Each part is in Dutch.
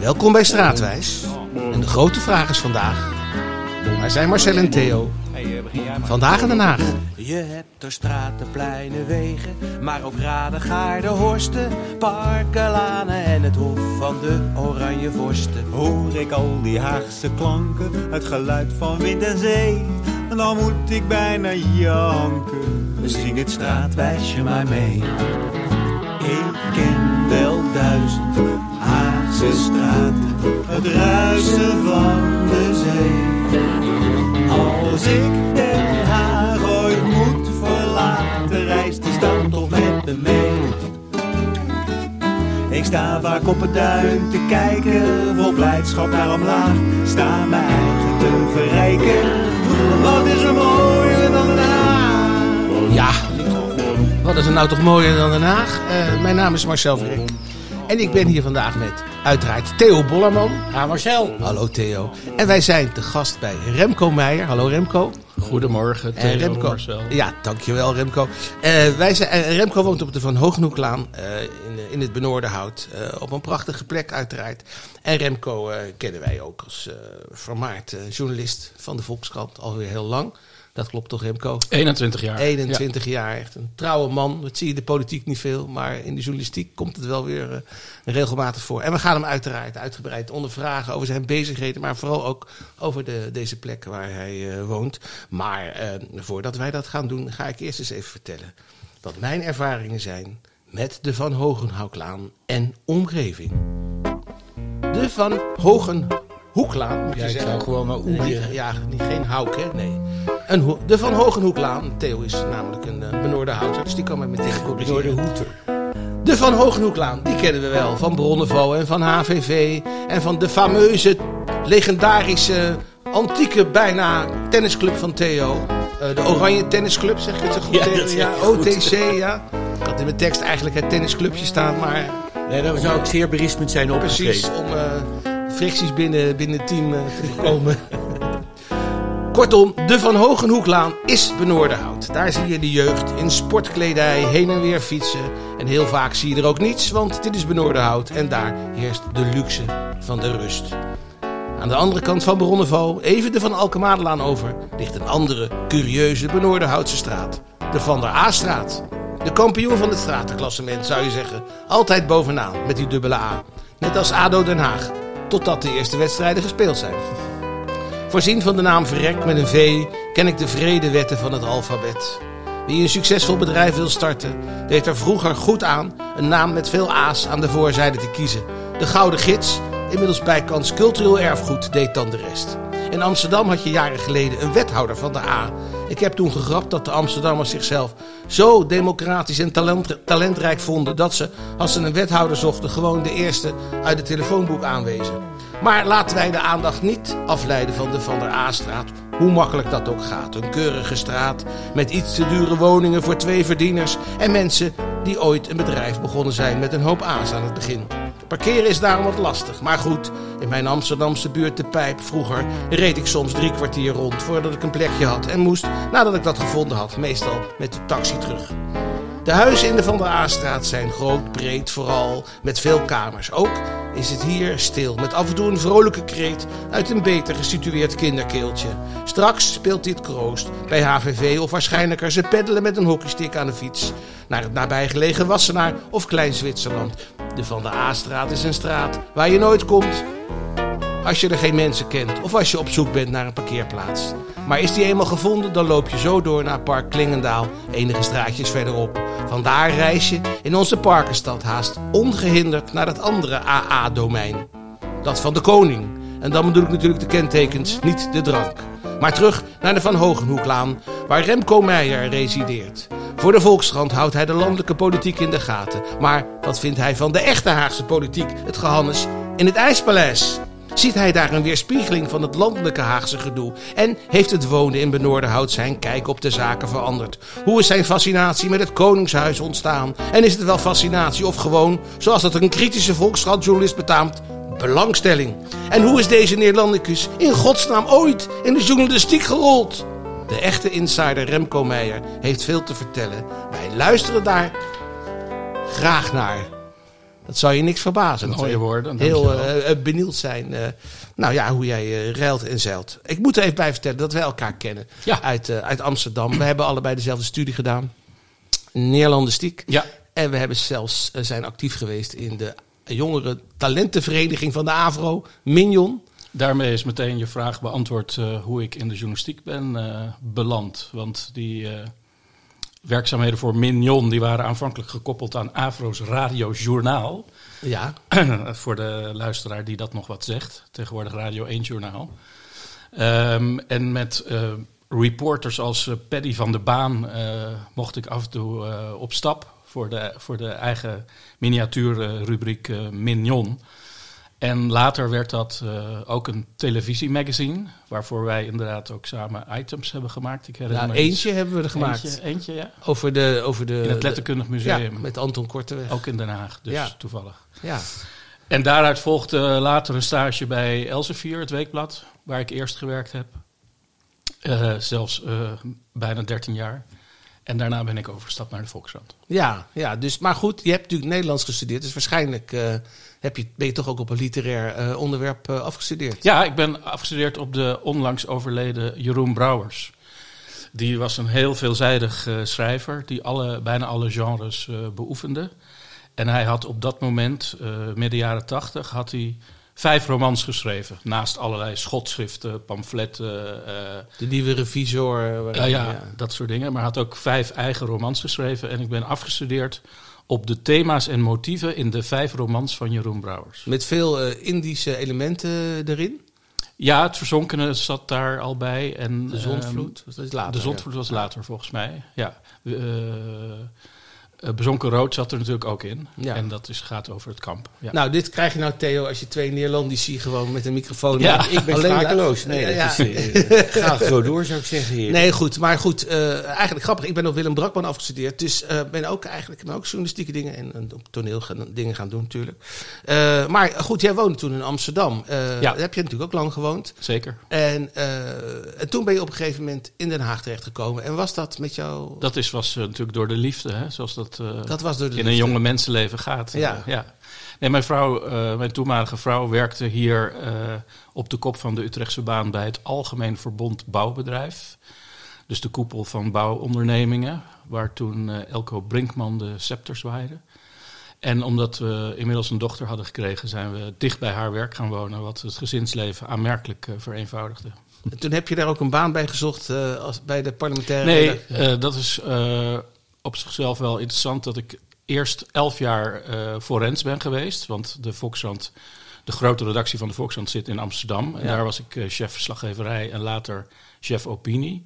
Welkom bij Straatwijs. En de grote vraag is vandaag: waar zijn Marcel en Theo? Vandaag in Den Haag. Je hebt er straten, pleinen, wegen, maar ook raden, gaarden, horsten, parken, lanen en het hof van de oranje vorsten. Hoor ik al die Haagse klanken, het geluid van wind en zee, dan moet ik bijna janken. Zing het straatwijsje maar mee. Ik ken wel duizend Het ruisen van de zee. Als ik Den Haag ooit moet verlaten, reist die stad toch met me mee. Ik sta vaak op het duin te kijken, vol blijdschap naar omlaag. Sta mijn eigen te verrijken, wat is er mooier dan Den Haag? Ja, wat is er nou toch mooier dan Den Haag? Eh, mijn naam is Marcel Verink. En ik ben hier vandaag met uiteraard Theo Bollerman. Ja, Marcel. Hallo Theo. En wij zijn te gast bij Remco Meijer. Hallo Remco. Goedemorgen, En Theo Remco. Marcel. Ja, dankjewel Remco. Eh, wij zijn, eh, Remco woont op de Van Hogenhoeklaan eh, in, in het Benoordenhout. eh, op een prachtige plek uiteraard. En Remco eh, kennen wij ook als eh vermaard eh, journalist van de Volkskrant. Alweer heel lang. Dat klopt toch Remco? 21 jaar. 21 jaar, echt een trouwe man. Dat zie je in de politiek niet veel, maar in de journalistiek komt het wel weer eh, regelmatig voor. En we gaan hem uiteraard uitgebreid ondervragen over zijn bezigheden, maar vooral ook over de, deze plek waar hij eh, woont. Maar eh, voordat wij dat gaan doen, ga ik eerst eens even vertellen wat mijn ervaringen zijn met de Van Hogenhoeklaan en omgeving. De Van Hogenhoeklaan, moet je Ja, ik zeggen. zou gewoon maar niet- ja, niet, geen houk, hè? Nee. Een de Van Hogenhoeklaan. Theo is namelijk een uh, benoorde houter, dus die kan mij meteen corrigeren. hoeter. De Van Hogenhoeklaan, die kennen we wel. Van Bronnenvo en van HVV. En van de fameuze, legendarische, antieke bijna tennisclub van Theo. Eh, de Oranje Tennisclub, zeg ik het zo goed? Ja, Theo? dat zeg ja je goed. OTC, ja. Ik had in mijn tekst eigenlijk het tennisclubje staan, maar Nee, daar zou ik zeer berispend zijn Precies, opgeschreven. om eh, fricties binnen, binnen het team te voorkomen. Kortom, de Van Hogenhoeklaan is Benoordenhout. Daar zie je de jeugd in sportkledij heen en weer fietsen. En heel vaak zie je er ook niets, want dit is Benoordenhout. En daar heerst de luxe van de rust. Aan de andere kant van Bronnenvo, even de Van Alkemadelaan over, ligt een andere, curieuze Benoordenhoutse straat. De Van der A-straat. De kampioen van het stratenklassement, zou je zeggen. Altijd bovenaan, met die dubbele A. Net als ADO Den Haag. Totdat de eerste wedstrijden gespeeld zijn. Voorzien van de naam Verrek met een V, ken ik de vrede wetten van het alfabet. Wie een succesvol bedrijf wil starten, deed er vroeger goed aan een naam met veel A's aan de voorzijde te kiezen. De Gouden Gids, inmiddels bijkans cultureel erfgoed, deed dan de rest. In Amsterdam had je jaren geleden een wethouder van de A. Ik heb toen gegrapt dat de Amsterdammers zichzelf zo democratisch en talent, talentrijk vonden dat ze, als ze een wethouder zochten, gewoon de eerste uit het telefoonboek aanwezen. Maar laten wij de aandacht niet afleiden van de Van der A-straat, hoe makkelijk dat ook gaat. Een keurige straat met iets te dure woningen voor twee verdieners en mensen die ooit een bedrijf begonnen zijn met een hoop A's aan het begin. Parkeren is daarom wat lastig, maar goed, in mijn Amsterdamse buurt de Pijp vroeger reed ik soms drie kwartier rond voordat ik een plekje had en moest, nadat ik dat gevonden had, meestal met de taxi terug. De huizen in de Van der A-straat zijn groot, breed, vooral met veel kamers. Ook is het hier stil, met af en toe een vrolijke kreet uit een beter gesitueerd kinderkeeltje. Straks speelt dit kroost bij HVV of waarschijnlijker ze peddelen met een hockeystick aan de fiets. Naar het nabijgelegen Wassenaar of Klein Zwitserland. De Van der A-straat is een straat waar je nooit komt als je er geen mensen kent of als je op zoek bent naar een parkeerplaats. Maar is die eenmaal gevonden, dan loop je zo door naar Park Klingendaal, enige straatjes verderop. Vandaar reis je in onze parkenstad haast ongehinderd naar het andere AA-domein. Dat van de koning. En dan bedoel ik natuurlijk de kentekens, niet de drank. Maar terug naar de Van Hogenhoeklaan, waar Remco Meijer resideert. Voor de Volkskrant houdt hij de landelijke politiek in de gaten. Maar wat vindt hij van de echte Haagse politiek, het gehannes, in het IJspaleis? Ziet hij daar een weerspiegeling van het landelijke Haagse gedoe? En heeft het wonen in Benoordenhout zijn kijk op de zaken veranderd? Hoe is zijn fascinatie met het Koningshuis ontstaan? En is het wel fascinatie of gewoon, zoals dat een kritische Volkskrantjournalist betaamt, belangstelling? En hoe is deze Nederlandicus in godsnaam ooit in de journalistiek gerold? De echte insider Remco Meijer heeft veel te vertellen. Wij luisteren daar graag naar. Dat zou je niks verbazen. Mooie woorden, Heel eh, eh, benieuwd zijn. eh, nou ja, hoe jij ruilt en zeilt. Ik moet er even bij vertellen dat wij elkaar kennen. Ja. Uit, uit Amsterdam. We hebben allebei dezelfde studie gedaan. Neerlandistiek. Ja, En we hebben zelfs zijn actief geweest in de jongere talentenvereniging van de AVRO. Mignon. daarmee is meteen je vraag beantwoord hoe ik in de journalistiek ben beland. Want die werkzaamheden voor Mignon die waren aanvankelijk gekoppeld aan Afro's radiojournaal. Ja, voor de luisteraar die dat nog wat zegt. Tegenwoordig Radio 1 Journaal. Ehm, en met eh, reporters als eh, Paddy van der Baan eh, mocht ik af en toe op stap voor de, voor de eigen miniatuurrubriek Mignon. En later werd dat eh, ook een televisiemagazine, waarvoor wij inderdaad ook samen items hebben gemaakt. Ik herinner nou, me eentje hebben we er gemaakt. Eentje, eentje, ja. Over de, over de, In het Letterkundig Museum. Ja, met Anton Korteweg. Ook in Den Haag, dus Ja. toevallig. Ja. En daaruit volgde later een stage bij Elsevier, het weekblad, waar ik eerst gewerkt heb. Eh, zelfs eh, bijna 13 jaar. En daarna ben ik overgestapt naar de Volkskrant. Ja, ja, dus, maar goed, je hebt natuurlijk Nederlands gestudeerd. Dus waarschijnlijk eh, heb je, ben je toch ook op een literair eh, onderwerp eh, afgestudeerd. Ja, ik ben afgestudeerd op de onlangs overleden Jeroen Brouwers. Die was een heel veelzijdig schrijver die alle, bijna alle genres beoefende. En hij had op dat moment, midden jaren tachtig, had hij vijf romans geschreven. Naast allerlei schotschriften, pamfletten, eh, De nieuwe revisor. eh, waar- Ja, ja, dat soort dingen. Maar had ook vijf eigen romans geschreven. En ik ben afgestudeerd op de thema's en motieven in de vijf romans van Jeroen Brouwers. Met veel eh, Indische elementen erin. Ja, het verzonkene zat daar al bij. En, De zondvloed. ehm, later. de zondvloed was later volgens mij. Ja. Eh, Bezonken Rood zat er natuurlijk ook in. Ja. En dat is, gaat over het kamp. Ja. Nou, dit krijg je nou, Theo, als je twee Neerlandici gewoon met een microfoon... Ja. Ik ben Alleen- sprakeloos. Nee, dat ja. is, eh, gaat zo door, zou ik zeggen. Heer. Nee, goed. Maar goed, eh, eigenlijk grappig. Ik ben op Willem Brakman afgestudeerd. Dus eh ben ook eigenlijk ben ook journalistieke dingen en, en op toneel gaan, dingen gaan doen natuurlijk. Eh, maar goed, jij woonde toen in Amsterdam. Eh, Ja. Daar heb je natuurlijk ook lang gewoond. Zeker. En, eh, en toen ben je op een gegeven moment in Den Haag terechtgekomen. En was dat met jou... Dat is, was natuurlijk door de liefde, hè, zoals dat, eh, Dat was door de in een jonge mensenleven gaat. Ja. Eh, ja. Nee, mijn vrouw, eh, mijn toenmalige vrouw, werkte hier op de kop van de Utrechtse baan bij het Algemeen Verbond Bouwbedrijf. Dus de koepel van bouwondernemingen, waar toen Elko Brinkman de scepter zwaaide. En omdat we inmiddels een dochter hadden gekregen, zijn we dicht bij haar werk gaan wonen, wat het gezinsleven aanmerkelijk vereenvoudigde. En toen heb je daar ook een baan bij gezocht als, bij de parlementaire... Nee, dat is op zichzelf wel interessant dat ik eerst elf jaar eh forens ben geweest. Want de Volkskrant, de grote redactie van de Volkskrant zit in Amsterdam. En Ja. daar was ik eh, chef verslaggeverij en later chef opinie.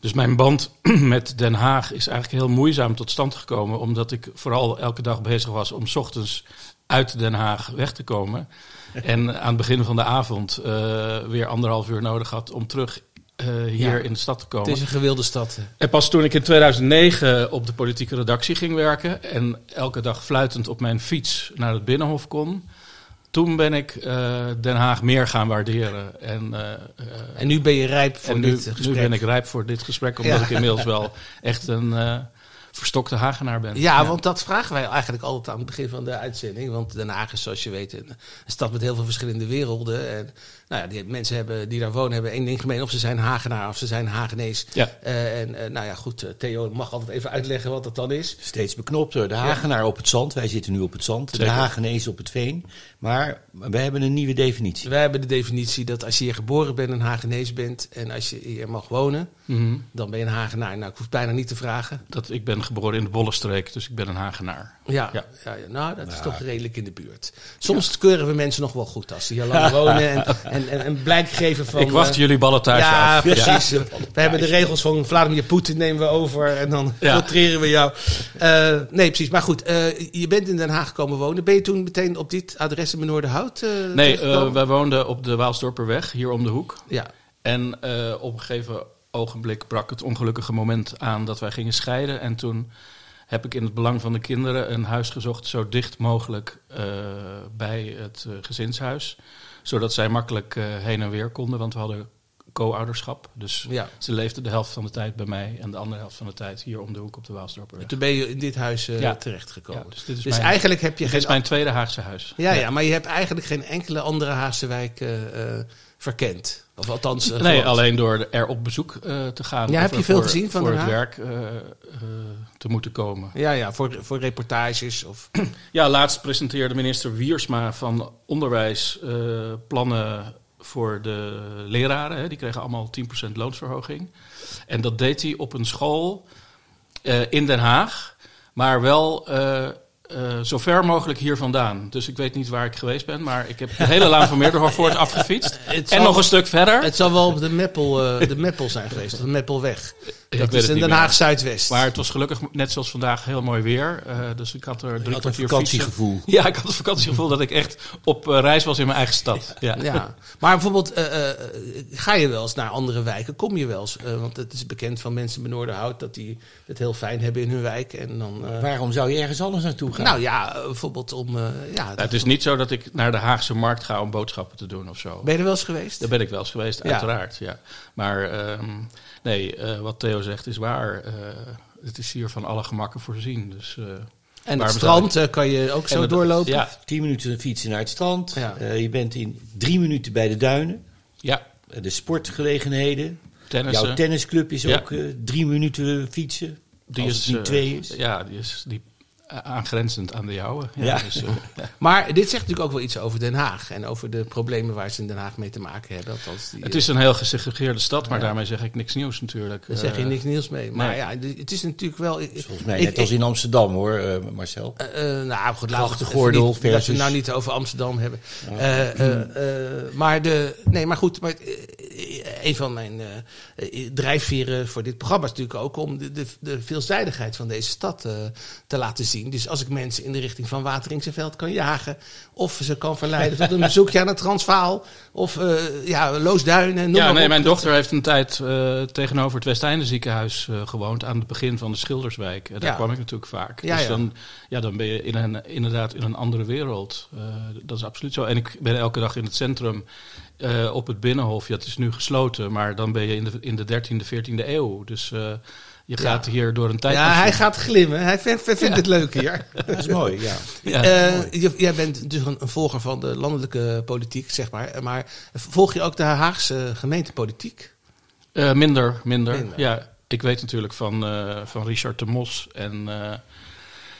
Dus mijn band met Den Haag is eigenlijk heel moeizaam tot stand gekomen. Omdat ik vooral elke dag bezig was om 's ochtends uit Den Haag weg te komen. En aan het begin van de avond eh, weer anderhalf uur nodig had om terug eh, hier Ja. in de stad te komen. Het is een gewilde stad. En pas toen ik in 2009 op de politieke redactie ging werken en elke dag fluitend op mijn fiets naar het Binnenhof kon, toen ben ik eh, Den Haag meer gaan waarderen. En, eh, En nu ben je rijp voor nu, dit gesprek. nu ben ik rijp voor dit gesprek, omdat Ja. ik inmiddels wel echt een verstokte Hagenaar ben. Ja, want dat vragen wij eigenlijk altijd aan het begin van de uitzending. Want Den Haag is, zoals je weet, een, een stad met heel veel verschillende werelden. En nou ja, die mensen hebben, die daar wonen hebben één ding gemeen. Of ze zijn Hagenaar of ze zijn Hagenees. Ja. Eh, en eh, nou ja, goed, eh, Theo mag altijd even uitleggen wat dat dan is. Steeds beknopter. De Hagenaar op het zand. Wij zitten nu op het zand. De. Hagenees op het veen. Maar we hebben een nieuwe definitie. Wij hebben de definitie dat als je hier geboren bent, een Hagenees bent. En als je hier mag wonen, Mhm. dan ben je een Hagenaar. Nou, ik hoef bijna niet te vragen. Dat, ik ben geboren in de Bollenstreek, dus ik ben een Hagenaar. Ja, ja. Ja. ja, nou, dat is toch redelijk in de buurt. Soms keuren we mensen nog wel goed als ze hier lang wonen en, en, en, en blijk geven van... ik wacht eh, jullie ballotage ja, af. precies. We hebben de regels van Vladimir Poetin nemen we over en dan Ja. filtreren we jou. Eh, nee, precies. Maar goed, eh, je bent in Den Haag komen wonen. Ben je toen meteen op dit adres in Benoordenhout uh, Nee, wij woonden op de Waalsdorperweg, hier om de hoek. Ja, En eh, op een gegeven ogenblik brak het ongelukkige moment aan dat wij gingen scheiden. En toen heb ik in het belang van de kinderen een huis gezocht zo dicht mogelijk eh, bij het eh, gezinshuis. Zodat zij makkelijk eh, heen en weer konden, want we hadden co-ouderschap. Dus Ja. ze leefde de helft van de tijd bij mij en de andere helft van de tijd hier om de hoek op de Waalsdorper. Toen ben je in dit huis eh, Ja. terechtgekomen. Ja, dus dit is dus mijn- eigenlijk heb je Dit geen... is mijn tweede Haagse huis. ja, ja, maar je hebt eigenlijk geen enkele andere Haagse wijk eh, eh, verkend. Of althans... Nee, alleen door er op bezoek te gaan. Ja, heb je veel voor, gezien van Voor het werk te moeten komen. Ja, ja, voor, voor reportages of... Ja, laatst presenteerde minister Wiersma van Onderwijs plannen voor de leraren. Hè. Die kregen allemaal 10% loonsverhoging. En dat deed hij op een school eh, in Den Haag, maar wel eh, eh, zo ver mogelijk hier vandaan. Dus ik weet niet waar ik geweest ben, maar ik heb de hele Laan van Meerderhoofd afgefietst. En zal- nog een stuk verder. Het zal wel op de Meppel, de Meppel zijn geweest, de Meppelweg. Ik Dat is in niet Den Haag meer. Zuidwest. Maar het was gelukkig net zoals vandaag heel mooi weer. eh, dus ik had er drie had een vakantiegevoel. fietsen. Ja, ik had het vakantiegevoel dat ik echt op eh, reis was in mijn eigen stad. Ja. Ja, maar bijvoorbeeld, eh, eh, ga je wel eens naar andere wijken? Kom je wel eens? Eh, want het is bekend van mensen in Noorderhout dat die het heel fijn hebben in hun wijk. En dan, eh, Waarom zou je ergens anders naartoe gaan? nou ja, bijvoorbeeld om. eh, ja, Nou, het is niet zo dat ik naar de Haagse markt ga om boodschappen te doen of zo. Ben je er wel eens geweest? Daar ben ik wel eens geweest, Ja. uiteraard. Ja. Maar ehm, nee, eh, wat Theo zegt is waar. Eh, het is hier van alle gemakken voorzien. Dus, eh, en het strand eh, kan je ook zo doorlopen. Ja, Tien minuten fietsen naar het strand. Ja. Eh, je bent in drie minuten bij de duinen. ja de sportgelegenheden. tennissen. Jouw tennisclub is Ja. ook drie minuten fietsen. die als is, het niet twee is. Ja, die is die, aangrenzend aan de jouwe. Ja, Ja. Dus, eh, Maar dit zegt natuurlijk ook wel iets over Den Haag. En over de problemen waar ze in Den Haag mee te maken hebben. Althans, die, het is een heel gesegregeerde stad, maar Ja. daarmee zeg ik niks nieuws natuurlijk. Daar zeg je Eh, niks nieuws mee. Maar nee. ja, het is natuurlijk wel... Volgens mij ik- net als in Amsterdam hoor, eh, Marcel. Eh, eh, nou goed, laten we even niet- dat we het versus- nou niet over Amsterdam hebben. Eh, eh, eh, maar de, nee, maar goed, maar, eh, een van mijn eh, eh, drijfveren voor dit programma is natuurlijk ook om de, de, de veelzijdigheid van deze stad eh, te laten zien. Dus als ik mensen in de richting van Wateringse kan jagen, of ze kan verleiden tot een bezoekje aan het Transvaal, of ja, Loosduinen. Ja, nee, op. mijn dochter heeft een tijd tegenover het Westeinde ziekenhuis gewoond. Aan het begin van de Schilderswijk. Daar Ja. kwam ik natuurlijk vaak. Ja, dus ja. Dan, ja, dan ben je in een, inderdaad in een andere wereld. Dat is absoluut zo. En ik ben elke dag in het centrum eh, op het Binnenhof. Ja, het is nu gesloten, maar dan ben je in de, in de 13e, 14e eeuw. Dus eh, je gaat hier door een tijd. Ja, hij gaat glimmen. Hij vindt, vindt het leuk hier. Dat is mooi, ja. Ja. Eh, jij bent dus een, een volger van de landelijke politiek, zeg maar. Maar volg je ook de Haagse gemeentepolitiek? Minder, minder, Minder. Ja, ik weet natuurlijk van, van Richard de Mos en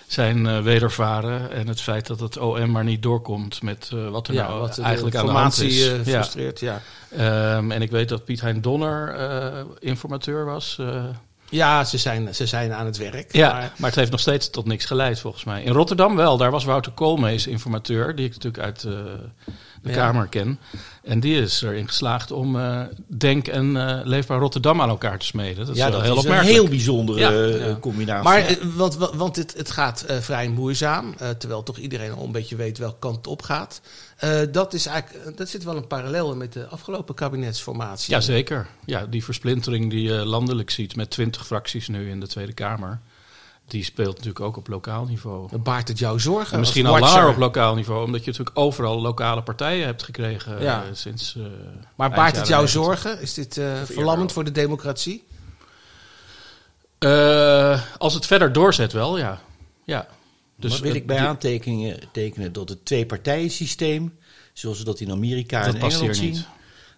zijn eh, wedervaren. En het feit dat het OM maar niet doorkomt met eh, wat er nou wat eigenlijk aan de hand is. eh, ja. frustreert. Ja. Ehm, en ik weet dat Piet Hein Donner informateur was. ja, ze zijn, ze zijn aan het werk. ja, Maar, maar, het heeft nog steeds tot niks geleid volgens mij. In Rotterdam wel, daar was Wouter Koolmees informateur, die ik natuurlijk uit de Ja. Kamer ken. En die is erin geslaagd om eh, Denk en eh, Leefbaar Rotterdam aan elkaar te smeden. Dat is ja, dat heel is een heel bijzondere Ja. eh, Ja. combinatie. maar want, want- het, het gaat eh, vrij moeizaam, terwijl toch iedereen al een beetje weet welke kant het op gaat. Eh, dat, is eigenlijk, dat zit wel een parallel met de afgelopen kabinetsformatie. Jazeker. Ja, die versplintering die je landelijk ziet met twintig fracties nu in de Tweede Kamer. Die speelt natuurlijk ook op lokaal niveau. Dan baart het jou zorgen? En misschien al langer op lokaal niveau, omdat je natuurlijk overal lokale partijen hebt gekregen Ja. eh, sinds. eh, Maar baart het jou jaren 90. zorgen? Is dit eh, verlammend voor de democratie? Eh, als het verder doorzet, wel, ja. ja. Dus Dus wil ik bij die- aantekenen tekenen dat het twee-partijen-systeem, zoals we dat in Amerika Dat en past Engeland hier zien, niet.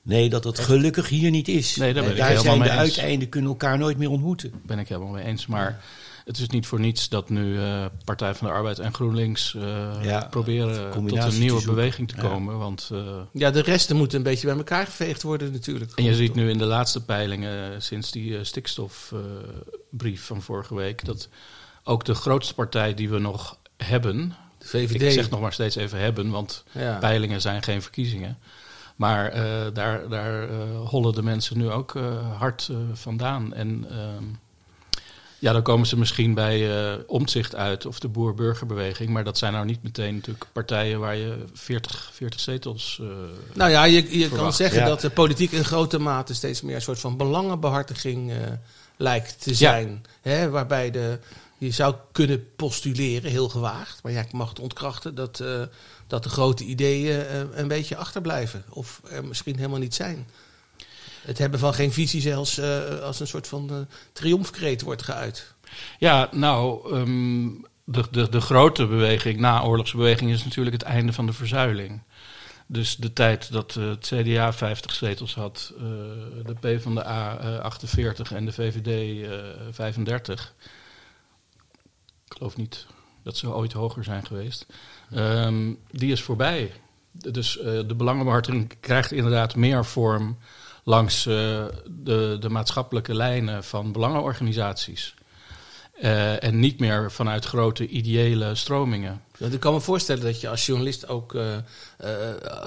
nee, dat dat gelukkig hier niet is. Nee, daar ben ik daar helemaal zijn de uiteinden kunnen elkaar nooit meer ontmoeten. ben ik helemaal mee eens. Maar het is niet voor niets dat nu eh, Partij van de Arbeid en GroenLinks eh, Ja, proberen tot een nieuwe beweging te Ja. komen. Want, eh, Ja, de resten moeten een beetje bij elkaar geveegd worden natuurlijk. en je ziet nu in de laatste peilingen, sinds die eh, stikstofbrief van vorige week, dat ook de grootste partij die we nog hebben, De VVD. ik zeg nog maar steeds even hebben, want Ja. peilingen zijn geen verkiezingen. Maar eh, daar, daar eh, hollen de mensen nu ook hard vandaan. En ehm, ja, dan komen ze misschien bij eh omzicht uit of de boer-burgerbeweging. Maar dat zijn nou niet meteen natuurlijk partijen waar je 40, 40 zetels. eh, Nou ja, je, je kan zeggen Ja. dat de politiek in grote mate steeds meer een soort van belangenbehartiging eh, lijkt te zijn. Hè, waarbij de, je zou kunnen postuleren, heel gewaagd, maar ja, ik mag het ontkrachten, dat, eh, dat de grote ideeën een beetje achterblijven. Of er misschien helemaal niet zijn. Het hebben van geen visie zelfs eh, als een soort van eh, triomfkreet wordt geuit. Ja, nou, ehm, de, de, de grote beweging, naoorlogsbeweging, is natuurlijk het einde van de verzuiling. Dus de tijd dat eh, het CDA 50 zetels had, de PvdA eh 48 en de VVD eh 35. Ik geloof niet dat ze ooit hoger zijn geweest. Ehm, die is voorbij. Dus de belangenbehartiging krijgt inderdaad meer vorm langs eh, de, de maatschappelijke lijnen van belangenorganisaties. Eh, en niet meer vanuit grote ideële stromingen. Ik kan me voorstellen dat je als journalist ook eh,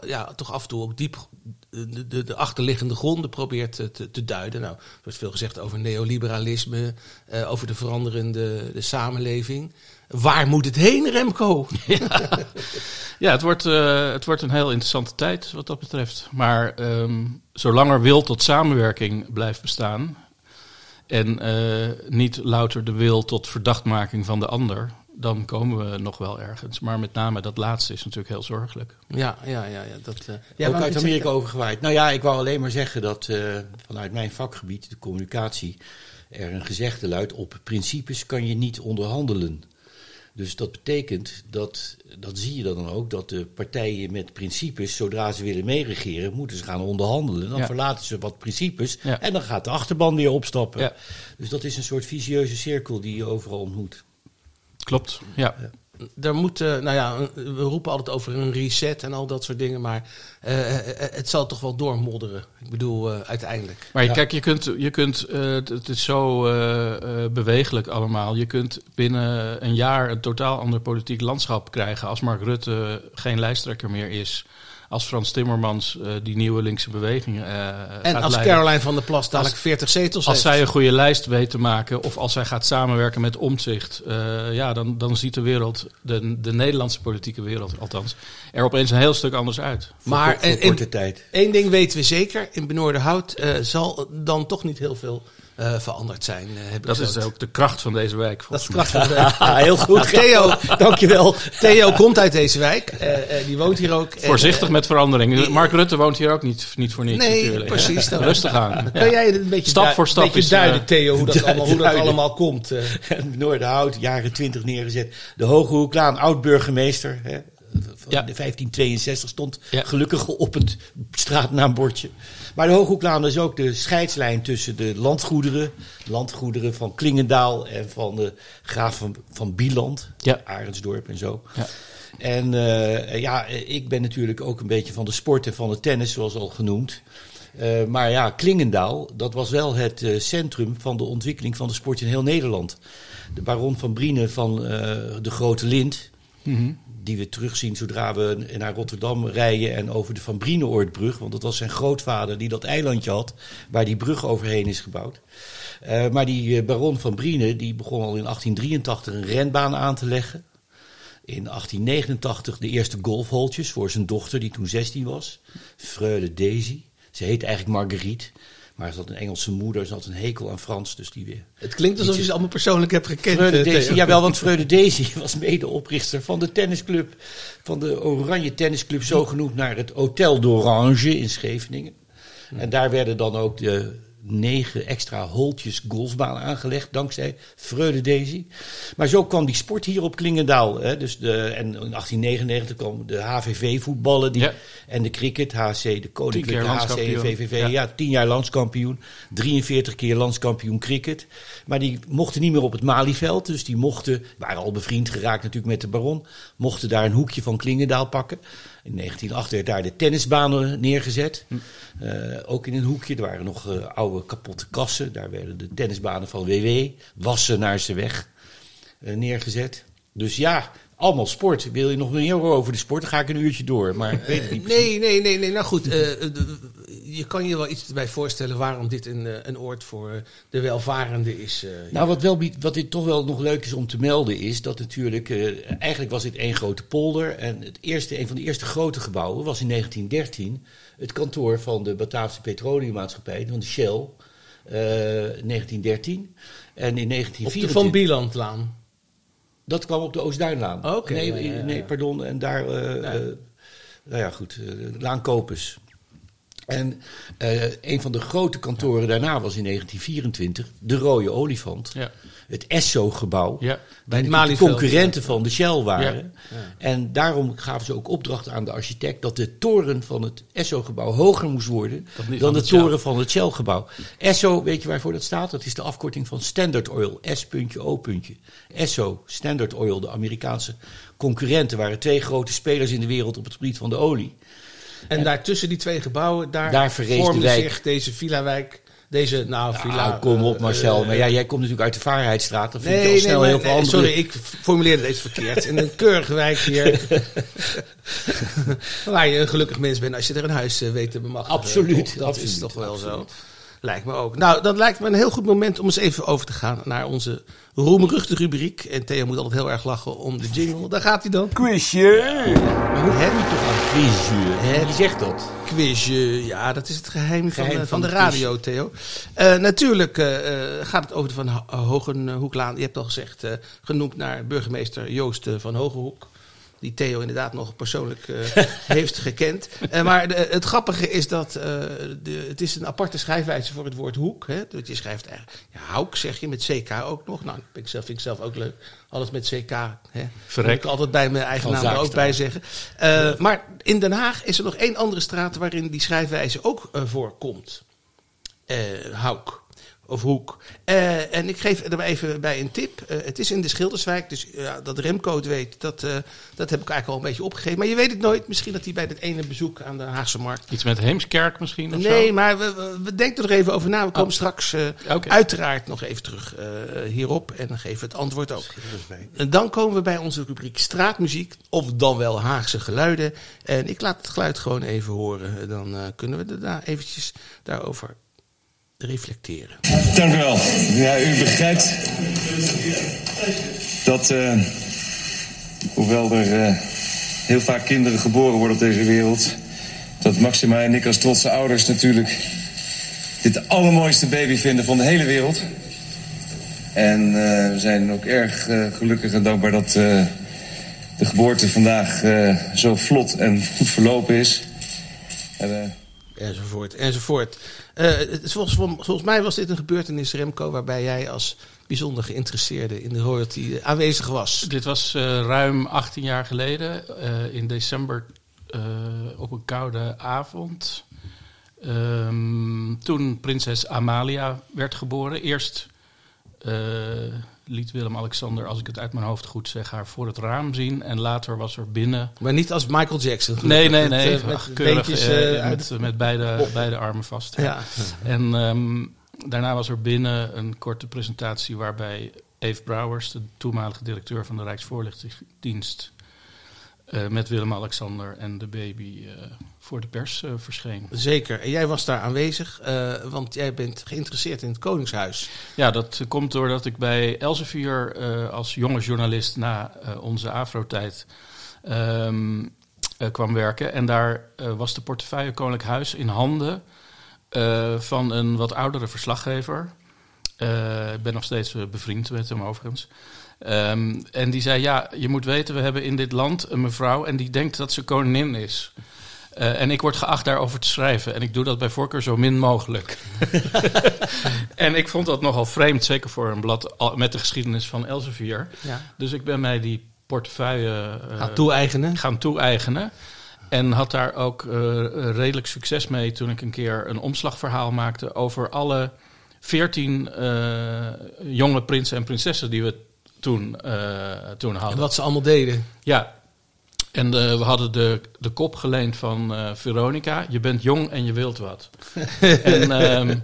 ja, toch af en toe ook diep de, de, de achterliggende gronden probeert te, te, duiden. Nou, er wordt veel gezegd over neoliberalisme, over de veranderende de samenleving. Waar moet het heen, Remco? Ja, het wordt, eh, het wordt een heel interessante tijd wat dat betreft. Maar ehm, zolang er wil tot samenwerking blijft bestaan. en eh, niet louter de wil tot verdachtmaking van de ander. dan komen we nog wel ergens. Maar met name dat laatste is natuurlijk heel zorgelijk. Ja, ja, ja. ja dat, eh, ja, ook uit Amerika overgewaaid. Nou ja, ik wou alleen maar zeggen dat eh, vanuit mijn vakgebied, de communicatie, er een gezegde luidt: op principes kan je niet onderhandelen. Dus dat betekent dat, dat zie je dan ook, dat de partijen met principes, zodra ze willen meeregeren, moeten ze gaan onderhandelen. Dan Ja. verlaten ze wat principes Ja. en dan gaat de achterban weer opstappen. Ja. Dus dat is een soort visieuze cirkel die je overal ontmoet. Klopt, ja. Er moet, nou ja, we roepen altijd over een reset en al dat soort dingen, maar eh, eh, eh, het zal toch wel doormodderen. Ik bedoel, uiteindelijk. Maar Ja. kijk, je kunt, je kunt het, is zo bewegelijk allemaal. Je kunt binnen een jaar een totaal ander politiek landschap krijgen als Mark Rutte geen lijsttrekker meer is. Als Frans Timmermans eh, die nieuwe linkse beweging eh En gaat als leiden. Caroline van der Plas dadelijk 40 zetels Als heeft. zij een goede lijst weet te maken, of als zij gaat samenwerken met Omtzigt, eh, ja, dan, dan ziet de wereld, de, de Nederlandse politieke wereld althans, er opeens een heel stuk anders uit. maar voor, voor en- korte tijd. één ding weten we zeker, in Benoordenhout zal dan toch niet heel veel eh, veranderd zijn. eh, heb Dat is ook de kracht van deze wijk. Dat is de kracht van de Ah, heel goed. Theo, Dankjewel. Theo komt uit deze wijk. eh, eh, die woont hier ook. Voorzichtig met verandering. Mark Rutte woont hier ook niet, niet voor niks Nee, natuurlijk. precies. Dan- Rustig aan. Kan Ja. jij het een beetje, Stap voor stap beetje is, duiden, Theo, hoe dat, allemaal, hoe dat duiden. allemaal komt? eh? Noorderhout, jaren 20 neergezet. De Hoge Hoeklaan, oud-burgemeester. Hè, van Ja. de 1562 stond Ja. gelukkig op het straatnaambordje. Maar de Hoge Hoeklaan is ook de scheidslijn tussen de landgoederen. Landgoederen van Klingendaal en van de graaf van, van Bieland. Ja. Arendsdorp en zo. Ja. En eh, ja, ik ben natuurlijk ook een beetje van de sport en van de tennis, zoals al genoemd. Eh, maar ja, Klingendaal, dat was wel het eh, centrum van de ontwikkeling van de sport in heel Nederland. De baron van Briene van de Grote Lint, Mhm. die we terugzien zodra we naar Rotterdam rijden en over de Van Brieneoordbrug. Want dat was zijn grootvader die dat eilandje had, waar die brug overheen is gebouwd. Eh, maar die eh, baron van Briene, die begon al in 1883 een renbaan aan te leggen. In 1889 de eerste golfholtjes voor zijn dochter, die toen 16 was. Freule Daisy. Ze heet eigenlijk Marguerite. Maar ze had een Engelse moeder, ze had een hekel aan Frans, dus die weer. Het klinkt alsof je ze allemaal persoonlijk hebt gekend. Freule eh, Daisy, jawel, want Freule Daisy was medeoprichter van de tennisclub, van de Oranje Tennisclub, zo genoemd naar het Hotel d'Orange in Scheveningen. En daar werden dan ook de negen extra holtjes golfbaan aangelegd, dankzij Freule Daisy. Maar zo kwam die sport hier op Klingendaal. Hè, dus de, en in 1899 kwam de HVV-voetballen die, Ja. en de cricket, HC, de Koninklijke HC en. VVV. Ja. Ja, tien jaar landskampioen, 43 keer landskampioen cricket. Maar die mochten niet meer op het Malieveld, dus die mochten, waren al bevriend geraakt natuurlijk met de baron, mochten daar een hoekje van Klingendaal pakken. In 1908 werd daar de tennisbanen neergezet. Eh, ook in een hoekje, er waren nog eh, oude kapotte kassen. Daar werden de tennisbanen van WW, Wassenaarseweg, eh neergezet. Dus ja, allemaal sport. Wil je nog meer over de sport, dan ga ik een uurtje door. Maar ik weet het niet. Nee, nee, nee, nee. Nou goed, eh, eh, je kan je wel iets erbij voorstellen waarom dit een, eh, een oord voor de welvarende is. Nou, wat, wel, wat dit toch wel nog leuk is om te melden is dat natuurlijk, eigenlijk was dit één grote polder. En het eerste, een van de eerste grote gebouwen was in 1913 het kantoor van de Bataafse Petroleummaatschappij, van de Shell, eh, 1913. En in op 1924... de Van Bielandlaan. Dat kwam op de Oostduinlaan. Oké, nee, ja, ja, ja. nee, pardon. En daar, eh, eh, nou ja, goed, eh, Laan Kopers. En een van de grote kantoren daarna was in 1924 de Rode Olifant. Ja. Het Esso-gebouw. Ja. Bij het de concurrenten van de Shell waren. En daarom gaven ze ook opdracht aan de architect dat de toren van het Esso-gebouw hoger moest worden dan de Shell. toren van het Shell-gebouw. Esso, weet je waarvoor dat staat? Dat is de afkorting van Standard Oil. O-puntje. Esso, Standard Oil, de Amerikaanse concurrenten, waren twee grote spelers in de wereld op het gebied van de olie. En daar tussen die twee gebouwen, daar, Daar de vormde zich deze villa-wijk. Deze, nou, villa... Nou, kom op eh, Marcel. eh, maar ja, jij komt natuurlijk uit de Vaarheidstraat. Dan vind Nee, je al snel heel veel nee, andere... sorry, ik formuleerde het verkeerd. In een keurige wijk hier. waar je een gelukkig mens bent als je er een huis eh, weet te bemachtigen. Absoluut? Dat is toch wel zo. Lijkt me ook. Nou, dat lijkt me een heel goed moment om eens even over te gaan naar onze roemruchte rubriek. En Theo moet altijd heel erg lachen om de jingle. Daar gaat hij dan. Quizje! Maar hoe heb je toch Een quizje. Wie zegt dat? quizje. Ja, dat is het geheim, van, Geheim eh, van, van de radio, Theo. Eh, natuurlijk eh, gaat het over de Van Ho- Hogenhoeklaan. Je hebt al gezegd, genoemd naar burgemeester Joost van Hogenhoek. Die Theo inderdaad nog persoonlijk eh, heeft gekend. Eh, maar de- het grappige is dat eh, de, het is een aparte schrijfwijze voor het woord hoek. Hè? Want je schrijft eigenlijk ja, houk, zeg je, met CK ook nog. Nou, vind ik zelf, vind ik zelf ook leuk. Alles met CK. Hè? Verrek. Moet ik altijd bij mijn eigen naam er ook bij zeggen. Maar in Den Haag is er nog één andere straat waarin die schrijfwijze ook voorkomt. Houk. Of Hoek. Eh, en ik geef er maar even bij een tip. Eh, het is in de Schilderswijk, dus ja, dat Remco het weet, dat, eh, dat heb ik eigenlijk al een beetje opgegeven. Maar je weet het nooit. Misschien dat hij bij dat ene bezoek aan de Haagse Markt Iets met Heemskerk misschien of Nee, zo? maar we, we- we denken er even over na. We komen straks eh, uiteraard nog even terug eh, hierop. En dan geven we het antwoord ook. En dan komen we bij onze rubriek straatmuziek. Of dan wel Haagse geluiden. En ik laat het geluid gewoon even horen. Dan eh, kunnen we daarna eventjes daarover reflecteren. Dank u wel. Ja, u begrijpt dat, eh, hoewel er eh, heel vaak kinderen geboren worden op deze wereld, dat Maxima en ik als trotse ouders natuurlijk dit de allermooiste baby vinden van de hele wereld. En eh, we zijn ook erg gelukkig en dankbaar dat de geboorte vandaag zo vlot en goed verlopen is. En, Enzovoort, enzovoort. Eh, volgens, volgens mij was dit een gebeurtenis, Remco, waarbij jij als bijzonder geïnteresseerde in de royalty eh, aanwezig was. Dit was eh, ruim 18 jaar geleden, in december, op een koude avond. Ehm, toen prinses Amalia werd geboren. Eerst liet Willem-Alexander, als ik het uit mijn hoofd goed zeg, haar voor het raam zien. En later was er binnen... Maar niet als Michael Jackson. Nee, nee, Met, nee. eh, met ach, keurig, beentjes, eh, eh, met, met beide, beide armen vast. Ja. En ehm, daarna was er binnen een korte presentatie waarbij Eve Brouwers, de toenmalige directeur van de Rijksvoorlichtingsdienst, eh, met Willem-Alexander en de baby eh, voor de pers eh, verscheen. Zeker. En jij was daar aanwezig, want jij bent geïnteresseerd in het Koningshuis. Ja, dat komt doordat ik bij Elsevier als jonge journalist na onze Afro-tijd ehm, eh, kwam werken. En daar was de portefeuille Koninklijk Huis in handen van een wat oudere verslaggever. Ik ben nog steeds bevriend met hem overigens. Ehm, en die zei, ja, je moet weten, we hebben in dit land een mevrouw en die denkt dat ze koningin is. Eh, en ik word geacht daarover te schrijven. En ik doe dat bij voorkeur zo min mogelijk. en ik vond dat nogal vreemd, zeker voor een blad met de geschiedenis van Elsevier. Ja. Dus ik ben mij die portefeuille eh, Gaat toe-eigenen. gaan toe-eigenen. En had daar ook eh, redelijk succes mee toen ik een keer een omslagverhaal maakte over alle veertien jonge prinsen en prinsessen die we toen, eh, toen En hadden. wat ze allemaal deden. Ja, en eh, we hadden de, de kop geleend van eh, Veronica. Je bent jong en je wilt wat. en, ehm,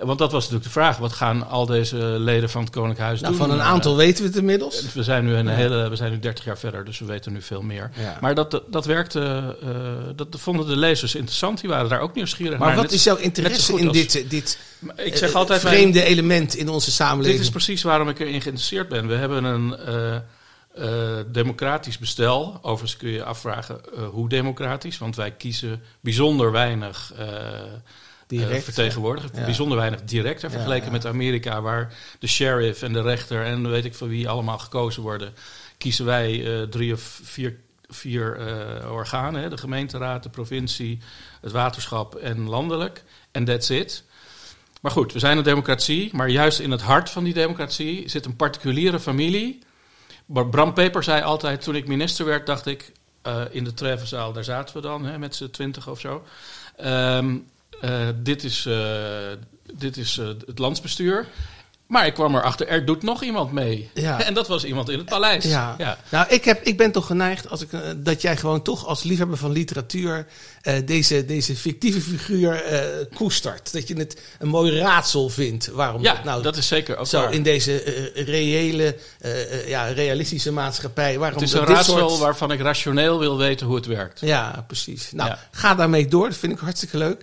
want dat was natuurlijk de vraag. Wat gaan al deze leden van het Koninklijk Huis Nou, doen? van een Eh, aantal weten we het inmiddels. we zijn nu een hele, we zijn nu 30 jaar verder, dus we weten nu veel meer. Ja. Maar dat, dat, werkte, eh, dat vonden de lezers interessant. Die waren daar ook nieuwsgierig Maar naar. wat Net- is jouw interesse in als- dit, dit Ik zeg eh, altijd, mijn- vreemde element in onze dit samenleving? is precies waarom ik erin geïnteresseerd ben. We hebben een eh, eh, democratisch bestel. Overigens kun je je afvragen eh, hoe democratisch, want wij kiezen bijzonder weinig. eh, Direct, eh, vertegenwoordigd. ja. Bijzonder weinig direct hè, vergeleken ja. met Amerika, waar de sheriff en de rechter en weet ik van wie allemaal gekozen worden. Kiezen wij eh, drie of vier vier eh, organen: hè, de gemeenteraad, de provincie, het waterschap en landelijk. En that's it. Maar goed, we zijn een democratie, maar juist in het hart van die democratie zit een particuliere familie. Bram Peper zei altijd, toen ik minister werd, dacht ik, in de Treffenzaal, daar zaten we dan, hè, met z'n twintig of zo. Ehm, eh, dit is, eh, dit is eh, het landsbestuur. Maar ik kwam erachter, er doet nog iemand mee. Ja. En dat was iemand in het paleis. Ja. Ja. Nou, ik, heb, ik ben toch geneigd als ik, eh, dat jij gewoon toch als liefhebber van literatuur eh, deze, deze fictieve figuur eh, koestert. Dat je het een mooi raadsel vindt. Waarom Ja, dat nou dat is zeker ook zo waar. in deze reële, ja, realistische maatschappij. Waarom Het is een raadsel soort- waarvan ik rationeel wil weten hoe het werkt. Ja, precies. Nou, Ja. ga daarmee door. Dat vind ik hartstikke leuk.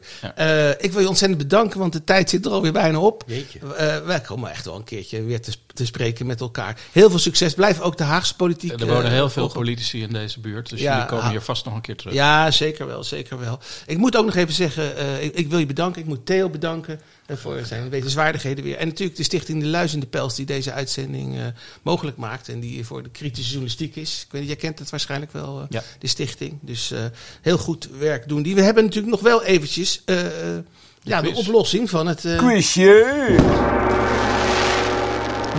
Ik wil je ontzettend bedanken, want de tijd zit er alweer bijna op. Jeetje. Eh, wij komen echt wel een keertje weer te, te spreken met elkaar. Heel veel succes. Blijf ook de Haagse politiek. Er wonen eh, heel veel volgen. politici in deze buurt. Dus Ja, jullie komen ah. hier vast nog een keer terug. Ja, zeker wel, zeker wel. Ik moet ook nog even zeggen, eh, ik, ik wil je bedanken. Ik moet Theo bedanken eh, voor zijn wetenswaardigheden weer. En natuurlijk de stichting De Luis in de Pels die deze uitzending eh, mogelijk maakt. En die voor de kritische journalistiek is. Ik weet niet, jij kent het waarschijnlijk wel, eh, Ja. de stichting. Dus eh, heel goed werk doen die. We hebben natuurlijk nog wel eventjes eh, eh, ja, de oplossing van het... eh, Quizje!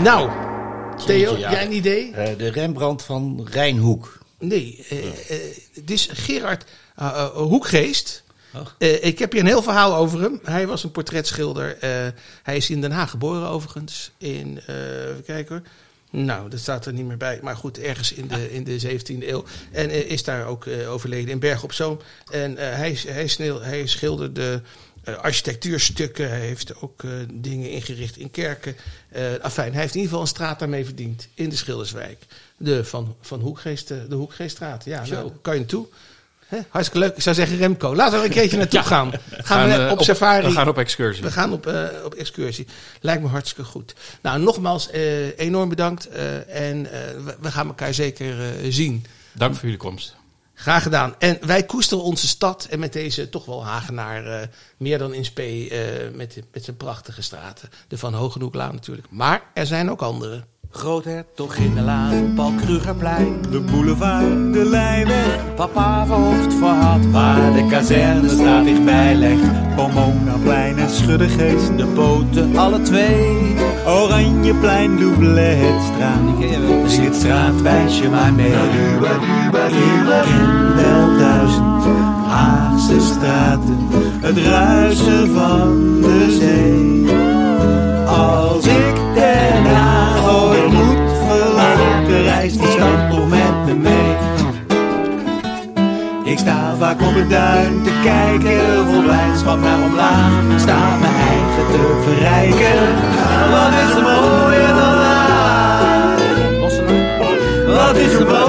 Nou, Theo, ja. jij een idee? Eh, de Rembrandt van Rijnhoek. Nee, eh, eh, het is Gerard Hoekgeest. Eh, ik heb hier een heel verhaal over hem. Hij was een portretschilder. Eh, hij is in Den Haag geboren overigens. In, eh, even kijken hoor. Nou, dat staat er niet meer bij. Maar goed, ergens in de, in de 17e eeuw. En eh, is daar ook eh, overleden in Berg op Zoom. En eh, hij, hij, sneel, hij schilderde architectuurstukken. Hij heeft ook eh, dingen ingericht in kerken. Eh afijn, hij heeft in ieder geval een straat daarmee verdiend. In de Schilderswijk. De Van, van Hoekgeest, eh, de Hoekgeeststraat. Ja, Zo. nou, kan je naartoe. Hè? Hartstikke leuk. Ik zou zeggen, Remco, laten we er een keertje naartoe gaan. Gaan, we eh, op, safari. We gaan op excursie. We gaan op, eh, op excursie. Lijkt me hartstikke goed. Nou, nogmaals, eh, enorm bedankt. eh, en eh, we, we gaan elkaar zeker eh, zien. Dank voor jullie komst. Graag gedaan. En wij koesteren onze stad. En met deze toch wel Hagenaar eh, meer dan in spe. eh, met, met zijn prachtige straten. De Van Hogenhoeklaan natuurlijk. Maar er zijn ook andere. Groothertog in de laan, Paul Krugerplein. De boulevard, de Leijweg, Papa verhoofd had, waar de kazernestraat dichtbij legt. Pomonaplein en Schuddegeest. De boten, alle twee. Oranjeplein, Doubletstraat. Zing het straatwijsje maar mee. Ken wel duizend Haagse straten, het ruisen van de zee. Als vaak op het duin te kijken, vol blijdschap naar omlaag. Sta mijn eigen te verrijken, wat is er mooier dan Haag? Wat is er mooier